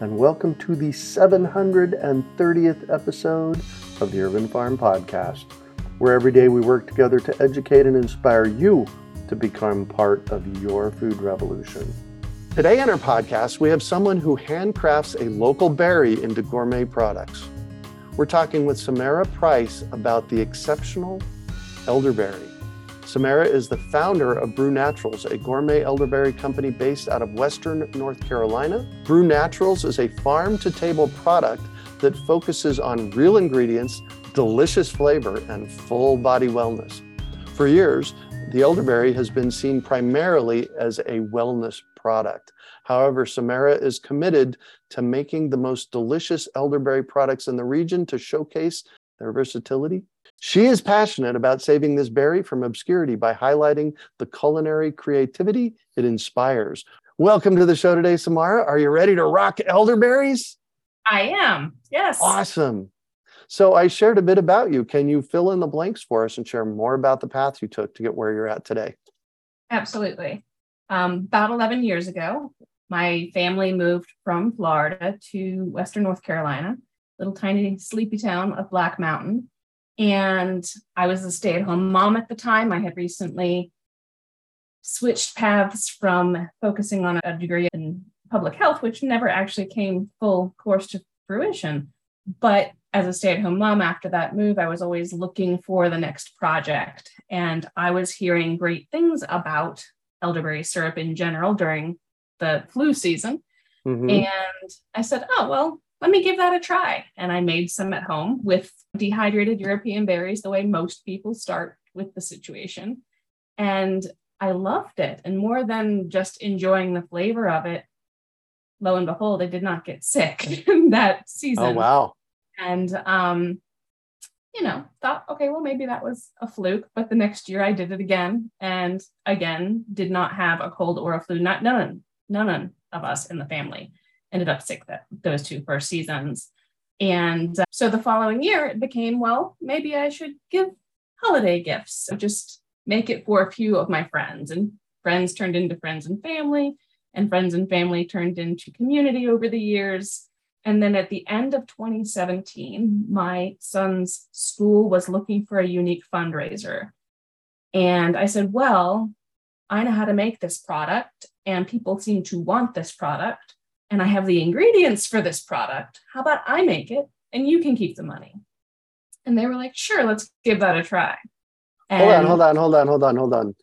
and welcome to the 730th episode of the Urban Farm Podcast, where every day we work together to educate and inspire you to become part of your food revolution. Today on our podcast, we have someone who handcrafts a local berry into gourmet products. We're talking with Samara Price about the exceptional elderberry. Samara is the founder of Brew Naturals, a gourmet elderberry company based out of Western North Carolina. Brew Naturals is a farm to table product that focuses on real ingredients, delicious flavor, and full body wellness. For years, the elderberry has been seen primarily as a wellness product. However, Samara is committed to making the most delicious elderberry products in the region to showcase their versatility. She is passionate about saving this berry from obscurity by highlighting the culinary creativity it inspires. Welcome to the show today, Samara. Are you ready to rock elderberries? I am. Yes. Awesome. So I shared a bit about you. Can you fill in the blanks for us and share more about the path you took to get where you're at today? Absolutely. Um, about 11 years ago, my family moved from Florida to Western North Carolina, little tiny sleepy town of Black Mountain. And I was a stay at home mom at the time. I had recently switched paths from focusing on a degree in public health, which never actually came full course to fruition. But as a stay at home mom after that move, I was always looking for the next project. And I was hearing great things about elderberry syrup in general during the flu season. Mm-hmm. And I said, oh, well, let me give that a try. And I made some at home with dehydrated European berries, the way most people start with the situation. And I loved it. And more than just enjoying the flavor of it, lo and behold, I did not get sick that season. Oh, wow and um, you know, thought, okay, well, maybe that was a fluke. But the next year I did it again and again did not have a cold or a flu. Not none, none of us in the family ended up sick that those two first seasons. And uh, so the following year it became, well, maybe I should give holiday gifts. So just make it for a few of my friends. And friends turned into friends and family, and friends and family turned into community over the years. And then at the end of 2017, my son's school was looking for a unique fundraiser. And I said, Well, I know how to make this product, and people seem to want this product, and I have the ingredients for this product. How about I make it and you can keep the money? And they were like, Sure, let's give that a try. And hold on, hold on, hold on, hold on, hold on.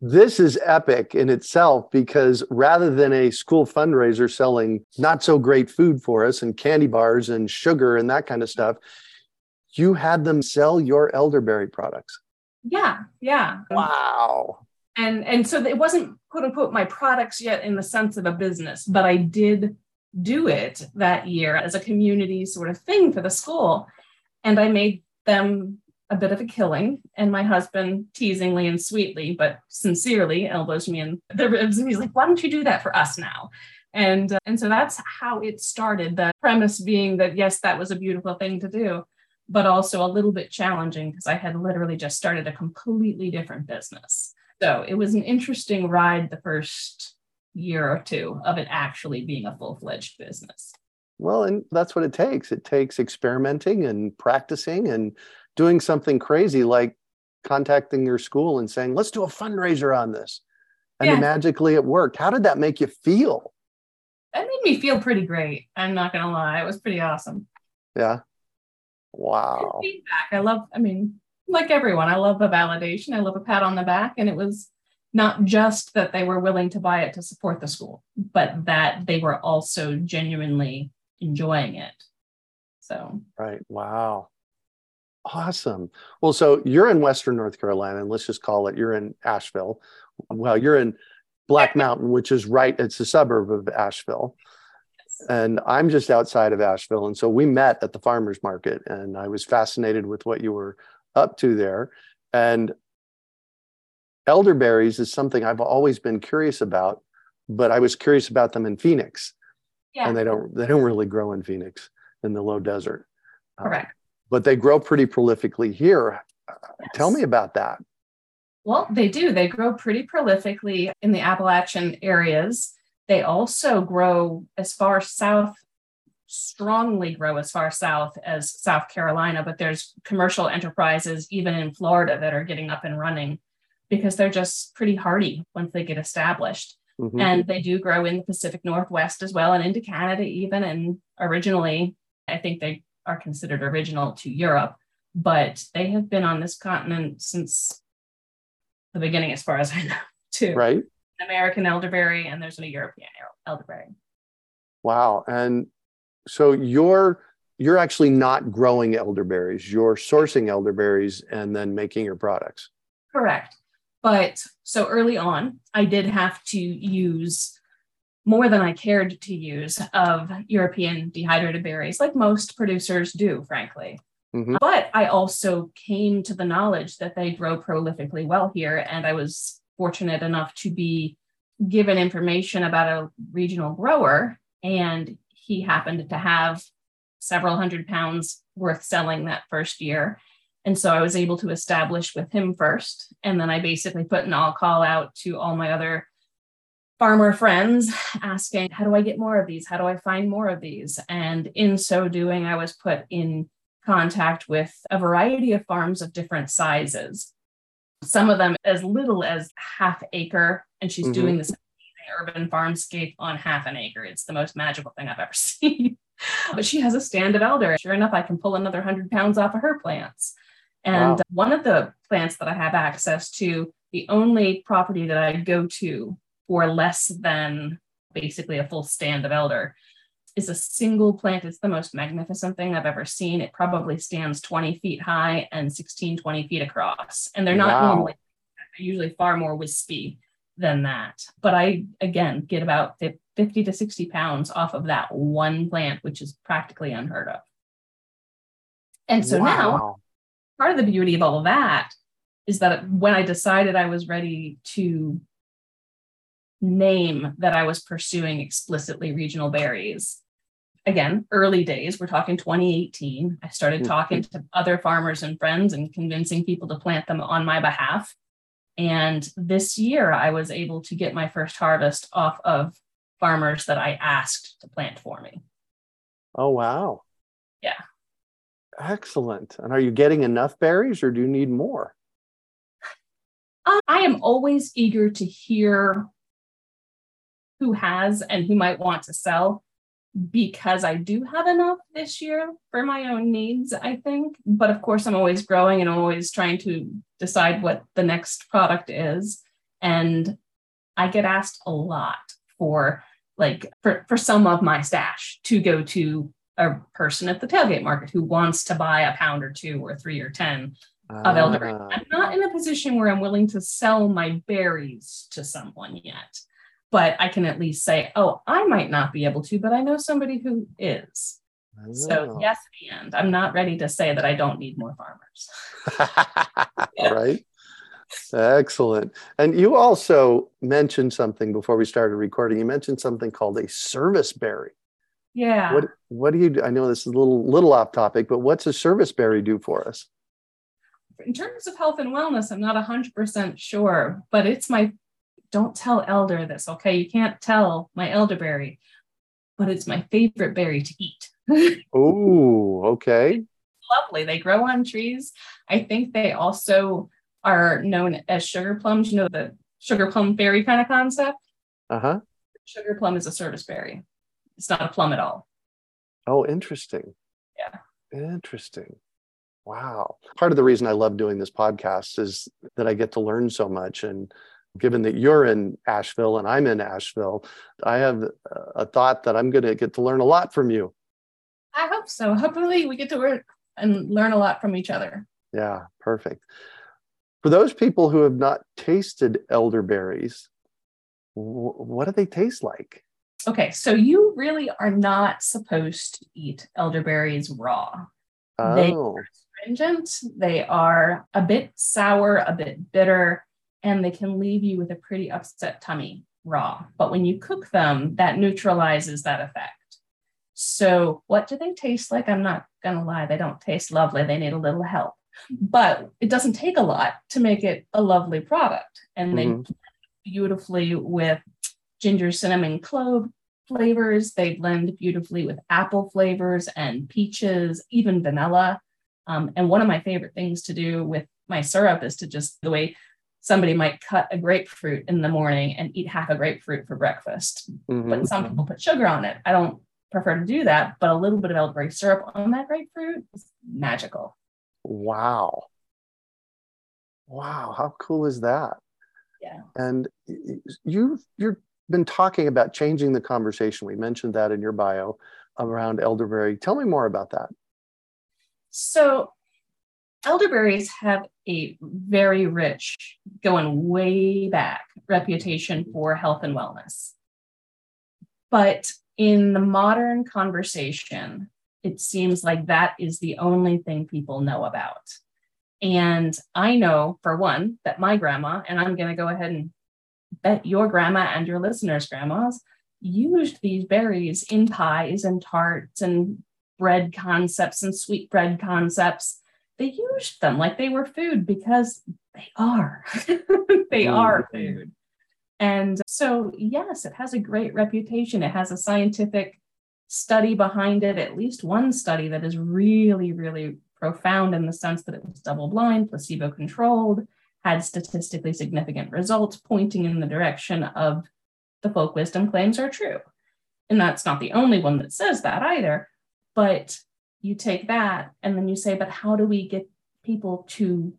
This is epic in itself because rather than a school fundraiser selling not so great food for us and candy bars and sugar and that kind of stuff, you had them sell your elderberry products. Yeah, yeah. Wow. And and so it wasn't quote unquote my products yet in the sense of a business, but I did do it that year as a community sort of thing for the school. And I made them a bit of a killing. And my husband, teasingly and sweetly, but sincerely, elbows me in the ribs. And he's like, why don't you do that for us now? And, uh, and so that's how it started. The premise being that, yes, that was a beautiful thing to do. but also a little bit challenging because I had literally just started a completely different business. So it was an interesting ride the first year or two of it actually being a full fledged business. Well, and that's what it takes. It takes experimenting and practicing and doing something crazy like contacting your school and saying, let's do a fundraiser on this. And yeah. magically it worked. How did that make you feel? That made me feel pretty great. I'm not going to lie. It was pretty awesome. Yeah. Wow. Feedback. I love, I mean, like everyone, I love the validation. I love a pat on the back. And it was not just that they were willing to buy it to support the school, but that they were also genuinely enjoying it. So, right. Wow. Awesome. Well, so you're in Western North Carolina, and let's just call it you're in Asheville. Well, you're in Black Mountain, which is right, it's a suburb of Asheville. And I'm just outside of Asheville. And so we met at the farmer's market, and I was fascinated with what you were up to there. And elderberries is something I've always been curious about, but I was curious about them in Phoenix. Yeah. And they don't they don't really grow in Phoenix in the low desert. Correct. Uh, but they grow pretty prolifically here. Yes. Tell me about that. Well, they do. They grow pretty prolifically in the Appalachian areas. They also grow as far south, strongly grow as far south as South Carolina, but there's commercial enterprises even in Florida that are getting up and running because they're just pretty hardy once they get established. Mm-hmm. And they do grow in the Pacific Northwest as well and into Canada, even. And originally, I think they are considered original to Europe, but they have been on this continent since the beginning, as far as I know, too. Right. American elderberry, and there's a European elderberry. Wow. And so you're you're actually not growing elderberries you're sourcing elderberries and then making your products correct but so early on, I did have to use more than I cared to use of European dehydrated berries, like most producers do, frankly. Mm-hmm. But I also came to the knowledge that they grow prolifically well here. And I was fortunate enough to be given information about a regional grower. And he happened to have several hundred pounds worth selling that first year. And so I was able to establish with him first. And then I basically put an all call out to all my other farmer friends asking, How do I get more of these? How do I find more of these? And in so doing, I was put in contact with a variety of farms of different sizes. Some of them as little as half acre, and she's mm-hmm. doing this urban farmscape on half an acre. It's the most magical thing I've ever seen. but she has a stand of elder. Sure enough, I can pull another 100 pounds off of her plants. And wow. one of the plants that I have access to, the only property that I go to for less than basically a full stand of elder is a single plant. It's the most magnificent thing I've ever seen. It probably stands 20 feet high and 16, 20 feet across. And they're not wow. normally, they're usually far more wispy than that. But I, again, get about 50 to 60 pounds off of that one plant, which is practically unheard of. And so wow. now part of the beauty of all of that is that when I decided I was ready to name that I was pursuing explicitly regional berries, again, early days, we're talking 2018, I started mm-hmm. talking to other farmers and friends and convincing people to plant them on my behalf. And this year, I was able to get my first harvest off of farmers that I asked to plant for me. Oh, wow. Yeah. Excellent. And are you getting enough berries or do you need more? Uh, I am always eager to hear who has and who might want to sell because I do have enough this year for my own needs, I think. But of course, I'm always growing and always trying to decide what the next product is. And I get asked a lot for like for, for some of my stash to go to a person at the tailgate market who wants to buy a pound or two or three or 10 of elderberry. Ah. I'm not in a position where I'm willing to sell my berries to someone yet, but I can at least say, oh, I might not be able to, but I know somebody who is. So, yes, and I'm not ready to say that I don't need more farmers. Right. Excellent. And you also mentioned something before we started recording. You mentioned something called a service berry. Yeah. What What do you? do? I know this is a little little off topic, but what's a service berry do for us? In terms of health and wellness, I'm not 100% sure, but it's my don't tell elder this, okay? You can't tell my elderberry, but it's my favorite berry to eat. oh, okay. Lovely. They grow on trees. I think they also are known as sugar plums. You know, the sugar plum berry kind of concept? Uh huh. Sugar plum is a service berry. It's not a plum at all. Oh, interesting. Yeah. Interesting. Wow. Part of the reason I love doing this podcast is that I get to learn so much. And given that you're in Asheville and I'm in Asheville, I have a thought that I'm going to get to learn a lot from you. I hope so. Hopefully, we get to work and learn a lot from each other. Yeah, perfect. For those people who have not tasted elderberries, what do they taste like? Okay, so you really are not supposed to eat elderberries raw. Oh. They are oh. astringent, they are a bit sour, a bit bitter, and they can leave you with a pretty upset tummy raw. But when you cook them, that neutralizes that effect. So, what do they taste like? I'm not going to lie, they don't taste lovely. They need a little help. But it doesn't take a lot to make it a lovely product. And mm-hmm. they beautifully with ginger, cinnamon, clove flavors. They blend beautifully with apple flavors and peaches, even vanilla. Um, and one of my favorite things to do with my syrup is to just the way somebody might cut a grapefruit in the morning and eat half a grapefruit for breakfast. Mm-hmm. But some people put sugar on it. I don't prefer to do that, but a little bit of elderberry syrup on that grapefruit is magical. Wow. Wow, how cool is that? Yeah. And you you've been talking about changing the conversation. We mentioned that in your bio around elderberry. Tell me more about that. So, elderberries have a very rich, going way back, reputation mm-hmm. for health and wellness. But in the modern conversation, it seems like that is the only thing people know about. And I know, for one, that my grandma, and I'm going to go ahead and bet your grandma and your listeners' grandmas used these berries in pies and tarts and bread concepts and sweet bread concepts. They used them like they were food because they are. they mm. are food. And so, yes, it has a great reputation. It has a scientific study behind it, at least one study that is really, really profound in the sense that it was double blind, placebo controlled, had statistically significant results pointing in the direction of the folk wisdom claims are true. And that's not the only one that says that either. But you take that and then you say, but how do we get people to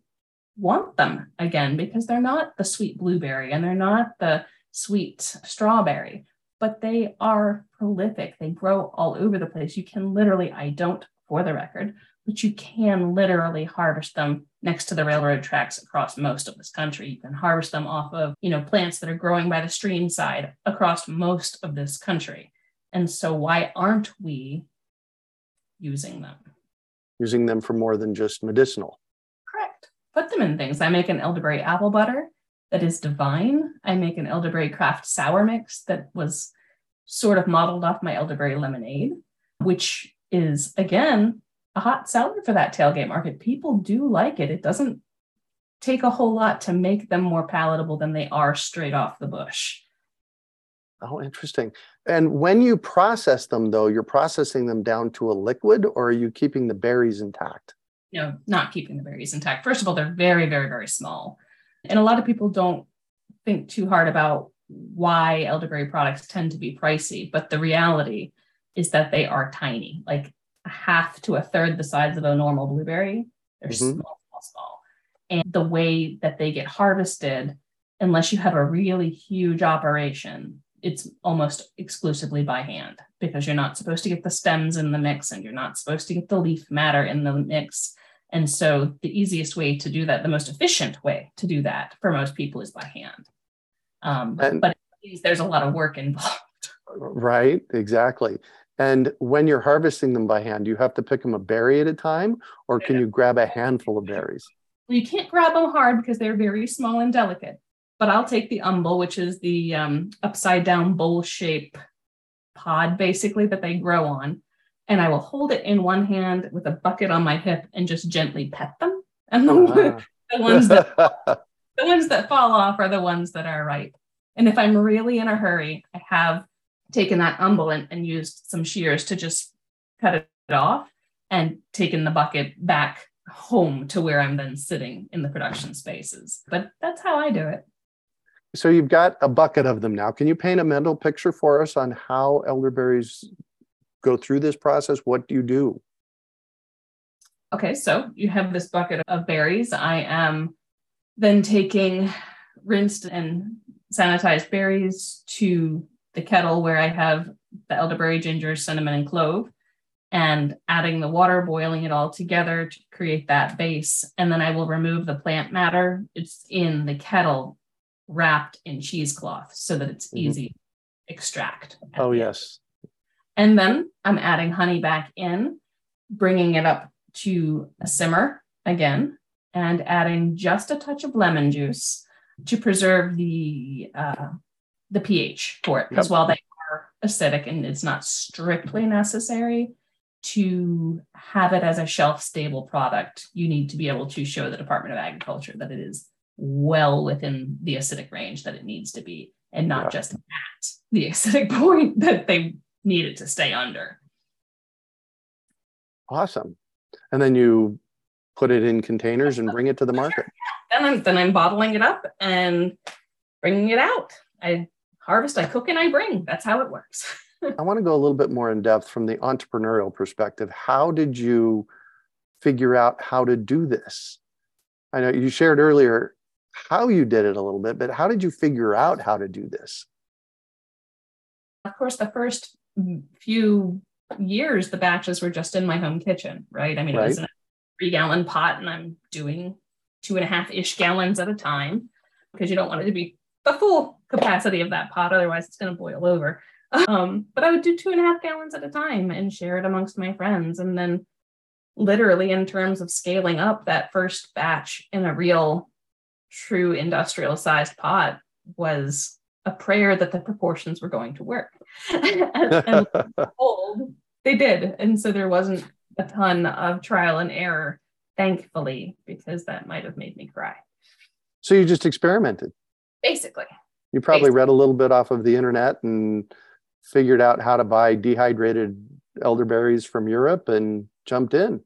want them again? Because they're not the sweet blueberry and they're not the sweet strawberry, but they are prolific. They grow all over the place. You can literally, I don't, for the record, but you can literally harvest them next to the railroad tracks across most of this country. You can harvest them off of, you know, plants that are growing by the stream side across most of this country. And so why aren't we using them? Using them for more than just medicinal. Correct. Put them in things. I make an elderberry apple butter that is divine. I make an elderberry craft sour mix that was sort of modeled off my elderberry lemonade, which is again a hot seller for that tailgate market. People do like it. It doesn't take a whole lot to make them more palatable than they are straight off the bush. Oh, interesting. And when you process them, though, you're processing them down to a liquid or are you keeping the berries intact? No, not keeping the berries intact. First of all, they're very, very, very small. And a lot of people don't think too hard about why elderberry products tend to be pricey, but the reality is that they are tiny. Like a half to a third the size of a normal blueberry. They're mm-hmm. small, small, small. And the way that they get harvested, unless you have a really huge operation, it's almost exclusively by hand because you're not supposed to get the stems in the mix and you're not supposed to get the leaf matter in the mix. And so the easiest way to do that, the most efficient way to do that for most people is by hand. Um, and, but there's a lot of work involved. Right, exactly. And when you're harvesting them by hand, you have to pick them a berry at a time, or can you grab a handful of berries? Well, you can't grab them hard because they're very small and delicate. But I'll take the umbel, which is the um, upside down bowl shape pod basically that they grow on. And I will hold it in one hand with a bucket on my hip and just gently pet them. And the, uh-huh. the ones that the ones that fall off are the ones that are ripe. And if I'm really in a hurry, I have taken that umbellet and used some shears to just cut it off and taken the bucket back home to where I'm then sitting in the production spaces. But that's how I do it. So you've got a bucket of them now. Can you paint a mental picture for us on how elderberries go through this process? What do you do? Okay, so you have this bucket of berries. I am then taking rinsed and sanitized berries to the kettle where I have the elderberry, ginger, cinnamon, and clove, and adding the water, boiling it all together to create that base. And then I will remove the plant matter. It's in the kettle wrapped in cheesecloth so that it's mm-hmm. easy to extract. Oh, yes. And then I'm adding honey back in, bringing it up to a simmer again, and adding just a touch of lemon juice to preserve the uh, the pH for it. Because yep. while they are acidic and it's not strictly necessary to have it as a shelf stable product, you need to be able to show the Department of Agriculture that it is well within the acidic range that it needs to be and not yeah. just at the acidic point that they need it to stay under. Awesome. And then you put it in containers and bring it to the market. Then I'm then I'm bottling it up and bringing it out. I harvest, I cook, and I bring. That's how it works. I want to go a little bit more in depth from the entrepreneurial perspective. How did you figure out how to do this? I know you shared earlier how you did it a little bit, but how did you figure out how to do this? Of course, the first few years, the batches were just in my home kitchen, right? I mean, right. it was in a three gallon pot, and I'm doing two and a half ish gallons at a time because you don't want it to be the full capacity of that pot, otherwise, it's going to boil over. Um, but I would do two and a half gallons at a time and share it amongst my friends. And then, literally, in terms of scaling up that first batch in a real true industrial sized pot was a prayer that the proportions were going to work. and, and old, they did. And so there wasn't a ton of trial and error, thankfully, because that might have made me cry. So you just experimented? Basically. You probably Basically. read a little bit off of the internet and figured out how to buy dehydrated elderberries from Europe and jumped in.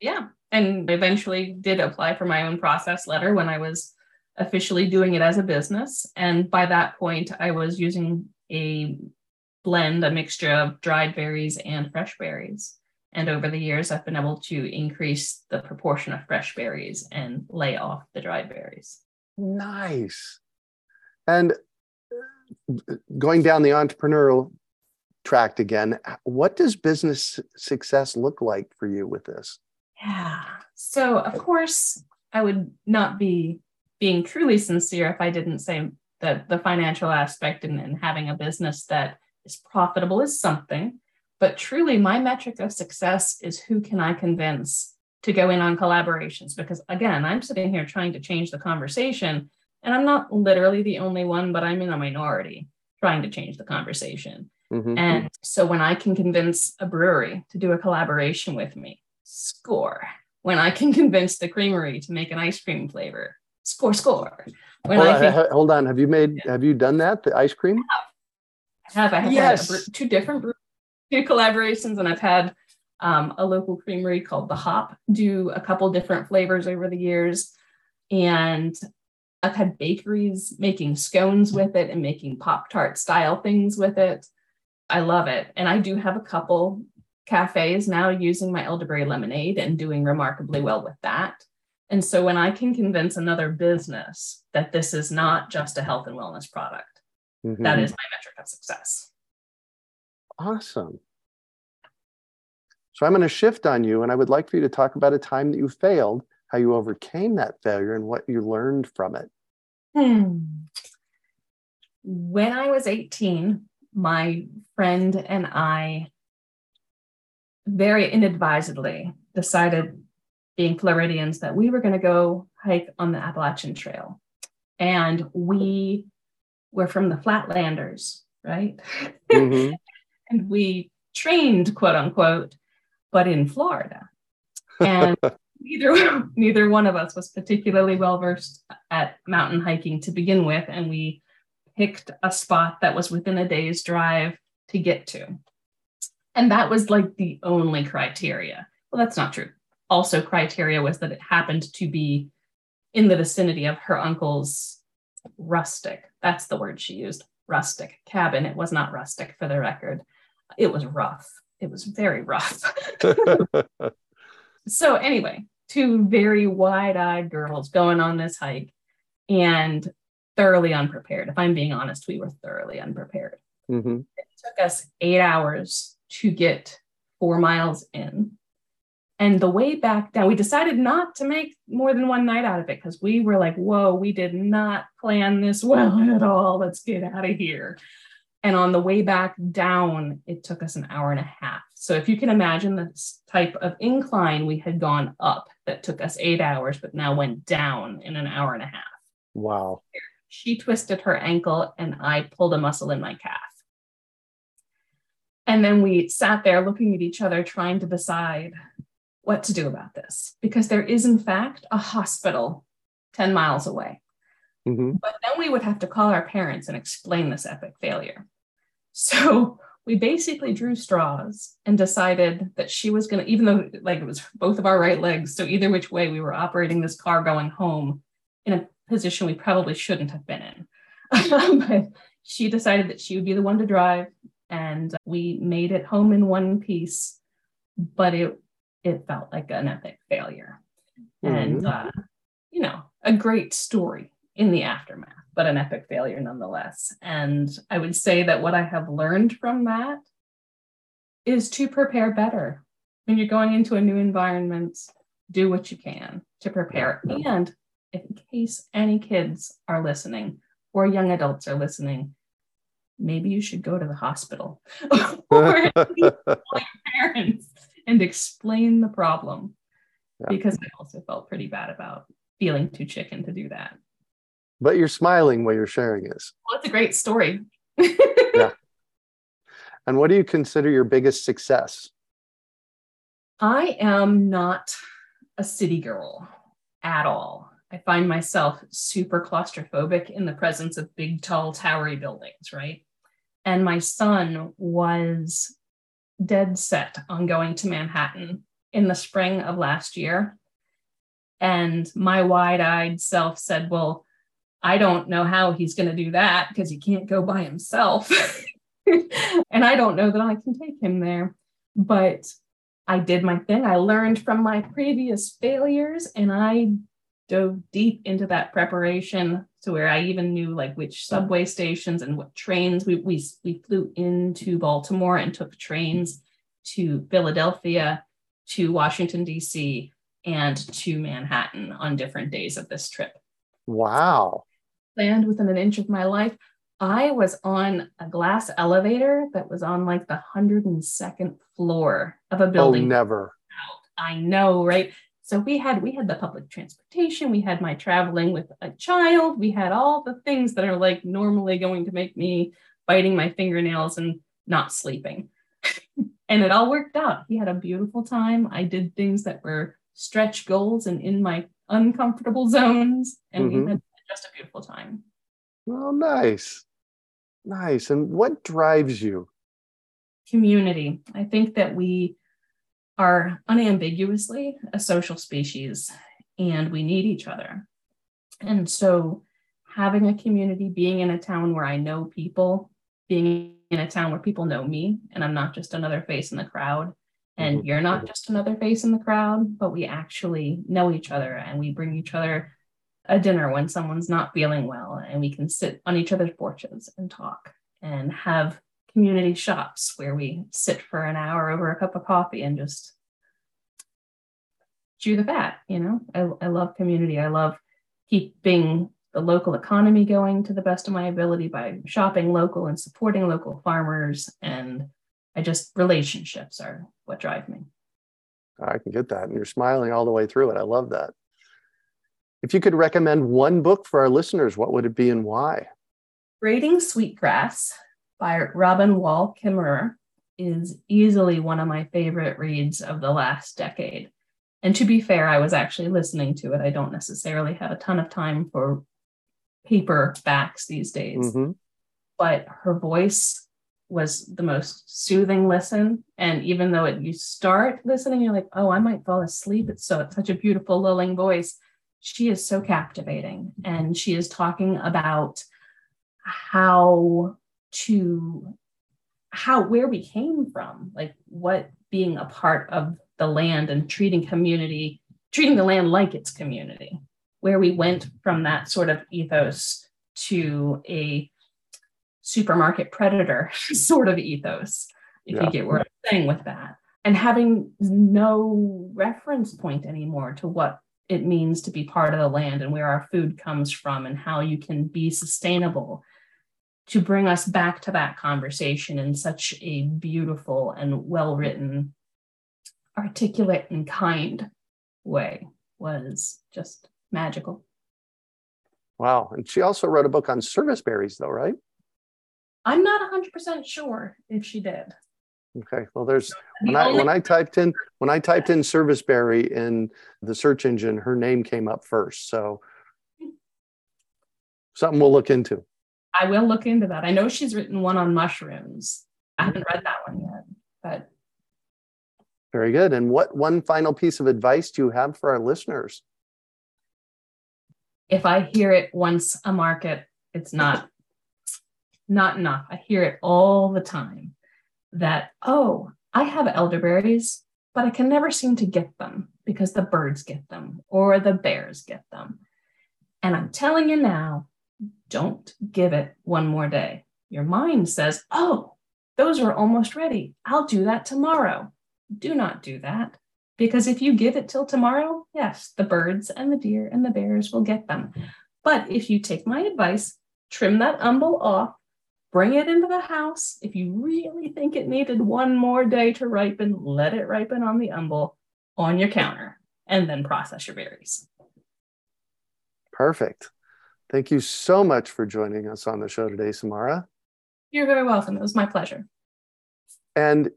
Yeah and eventually did apply for my own process letter when I was officially doing it as a business. And by that point, I was using a blend, a mixture of dried berries and fresh berries. And over the years, I've been able to increase the proportion of fresh berries and lay off the dried berries. Nice. And uh, going down the entrepreneurial tract again, what does business success look like for you with this? Yeah. So, of course, I would not be being truly sincere if I didn't say that the financial aspect and, and having a business that is profitable is something. But truly, my metric of success is who can I convince to go in on collaborations? Because again, I'm sitting here trying to change the conversation, and I'm not literally the only one, but I'm in a minority trying to change the conversation. Mm-hmm. And so when I can convince a brewery to do a collaboration with me, score. When I can convince the creamery to make an ice cream flavor, score, score. When hold, I on, hold on, have you made? Have you done that? The ice cream? I have. I have yes. had two different two collaborations, and I've had um, a local creamery called the Hop do a couple different flavors over the years, and I've had bakeries making scones with it and making Pop Tart style things with it. I love it. And I do have a couple cafes now using my elderberry lemonade and doing remarkably well with that. And so when I can convince another business that this is not just a health and wellness product, mm-hmm. that is my metric of success. Awesome. So I'm going to shift on you, and I would like for you to talk about a time that you failed, how you overcame that failure, and what you learned from it. Hmm. When I was 18, my friend and I very inadvisedly decided, being Floridians, that we were going to go hike on the Appalachian Trail. And we were from the Flatlanders, right? Mm-hmm. and we trained, quote unquote, but in Florida. And neither neither one of us was particularly well versed at mountain hiking to begin with, and we picked a spot that was within a day's drive to get to. And that was like the only criteria. Well, that's not true. Also, criteria was that it happened to be in the vicinity of her uncle's rustic. That's the word she used rustic cabin. It was not rustic for the record. It was rough. It was very rough. so, anyway, two very wide eyed girls going on this hike and thoroughly unprepared. If I'm being honest, we were thoroughly unprepared. Mm-hmm. It took us eight hours to get four miles in. And the way back down, we decided not to make more than one night out of it because we were like, whoa, we did not plan this well at all. Let's get out of here. And on the way back down, it took us an hour and a half. So if you can imagine this type of incline we had gone up that took us eight hours, but now went down in an hour and a half. Wow. She twisted her ankle and I pulled a muscle in my calf. And then we sat there looking at each other, trying to decide what to do about this, because there is, in fact, a hospital 10 miles away. Mm-hmm. But then we would have to call our parents and explain this epic failure. So we basically drew straws and decided that she was going to, even though like it was both of our right legs, so either which way we were operating this car going home in a position we probably shouldn't have been in. but she decided that she would be the one to drive, and we made it home in one piece. But it it felt like an epic failure, mm-hmm. and uh, you know, a great story in the aftermath, but an epic failure nonetheless. And I would say that what I have learned from that is to prepare better. When you're going into a new environment, do what you can to prepare. And in case any kids are listening or young adults are listening, maybe you should go to the hospital or your parents and explain the problem yeah. because I also felt pretty bad about feeling too chicken to do that but you're smiling while you're sharing this. Well, it's a great story. yeah. And what do you consider your biggest success? I am not a city girl at all. I find myself super claustrophobic in the presence of big, tall, towery buildings, right? And my son was dead set on going to Manhattan in the spring of last year. And my wide eyed self said, Well, I don't know how he's going to do that because he can't go by himself. and I don't know that I can take him there. But I did my thing. I learned from my previous failures and I dove deep into that preparation to where I even knew like which subway stations and what trains we we we flew into Baltimore and took trains to Philadelphia, to Washington D.C. and to Manhattan on different days of this trip. Wow planned within an inch of my life. I was on a glass elevator that was on like the 102nd floor of a oh, building. Oh, never. I know, right? So we had we had the public transportation, we had my traveling with a child, we had all the things that are like normally going to make me biting my fingernails and not sleeping. and it all worked out. He had a beautiful time. I did things that were stretch goals and in my uncomfortable zones, and mm-hmm. we had just a beautiful time. Oh, nice. Nice. And what drives you? Community. I think that we are unambiguously a social species and we need each other. And so, having a community, being in a town where I know people, being in a town where people know me, and I'm not just another face in the crowd, and mm-hmm. you're not just another face in the crowd, but we actually know each other and we bring each other a dinner when someone's not feeling well and we can sit on each other's porches and talk and have community shops where we sit for an hour over a cup of coffee and just chew the fat you know? I, I love community. I love keeping the local economy going to the best of my ability by shopping local and supporting local farmers and i just relationships are what drive me. I can get that and you're smiling all the way through it. I love that. If you could recommend one book for our listeners, what would it be and why? Braiding Sweetgrass by Robin Wall Kimmerer is easily one of my favorite reads of the last decade. And to be fair, I was actually listening to it. I don't necessarily have a ton of time for paper backs these days, Mm-hmm. but her voice was the most soothing listen. And even though it, you start listening, you're like, oh, I might fall asleep. It's so it's such a beautiful, lulling voice. She is so captivating. And she is talking about how to how where we came from, like what being a part of the land and treating community, treating the land like its community, where we went from that sort of ethos to a supermarket predator sort of ethos, if Yeah. you get where I'm saying with that. And having no reference point anymore to what it means to be part of the land and where our food comes from and how you can be sustainable to bring us back to that conversation in such a beautiful and well written, articulate, and kind way was just magical. Wow. And she also wrote a book on service berries, though, right? I'm not 100% sure if she did. Okay. Well, there's when I when I typed in when I typed in serviceberry in the search engine, her name came up first. So something we'll look into. I will look into that. I know she's written one on mushrooms. I haven't read that one yet, but Very good. And what one final piece of advice do you have for our listeners? if I hear it once a market, it's not not enough. I hear it all the time that oh, I have elderberries, but I can never seem to get them because the birds get them or the bears get them. And I'm telling you now, don't give it one more day. Your mind says, "Oh, those are almost ready. I'll do that tomorrow." Do not do that. Because if you give it till tomorrow, yes, the birds and the deer and the bears will get them. But if you take my advice, trim that umbel off, bring it into the house. If you really think it needed one more day to ripen, let it ripen on the umbel on your counter and then process your berries. Perfect. Thank you so much for joining us on the show today, Samara. You're very welcome. It was my pleasure. And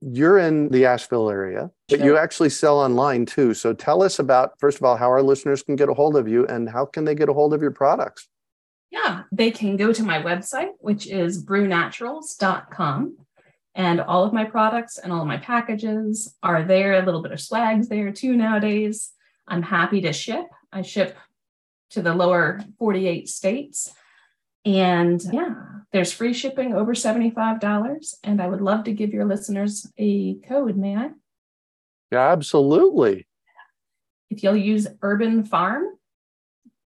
you're in the Asheville area, but you actually sell online too. So tell us about, first of all, how our listeners can get a hold of you and how can they get a hold of your products? Yeah, they can go to my website, which is brewnaturals.com. And all of my products and all of my packages are there. A little bit of swags there too nowadays. I'm happy to ship. I ship to the lower 48 states. And yeah, there's free shipping over $75. And I would love to give your listeners a code, may I? Yeah, absolutely. If you'll use Urban Farm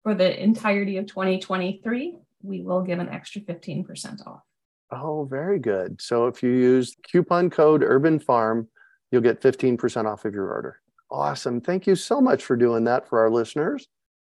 for the entirety of 2023, we will give an extra 15% off. Oh, very good. So if you use coupon code Urban Farm, you'll get 15% off of your order. Awesome. Thank you so much for doing that for our listeners.